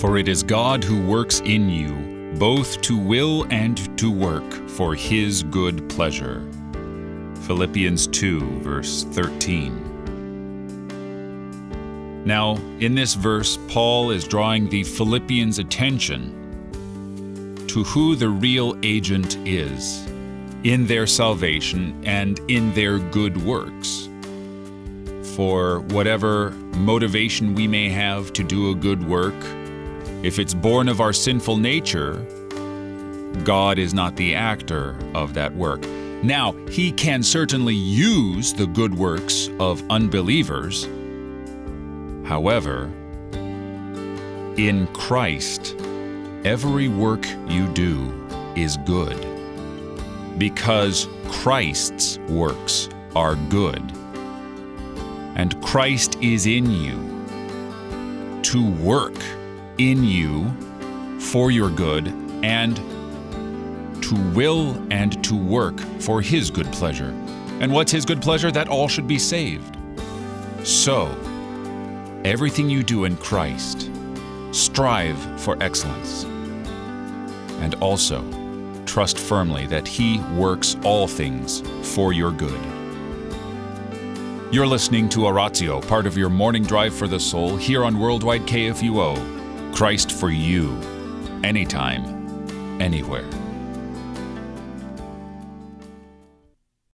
For it is God who works in you, both to will and to work for his good pleasure. Philippians 2, verse 13. Now, in this verse, Paul is drawing the Philippians' attention to who the real agent is in their salvation and in their good works. For whatever motivation we may have to do a good work, if it's born of our sinful nature, God is not the actor of that work. Now, He can certainly use the good works of unbelievers. However, in Christ, every work you do is good because Christ's works are good. And Christ is in you to work in you for your good and to will and to work for His good pleasure. And what's His good pleasure? That all should be saved. So, everything you do in Christ, strive for excellence. And also, trust firmly that He works all things for your good. You're listening to Oratio, part of your morning drive for the soul, here on Worldwide KFUO. Christ for you, anytime, anywhere.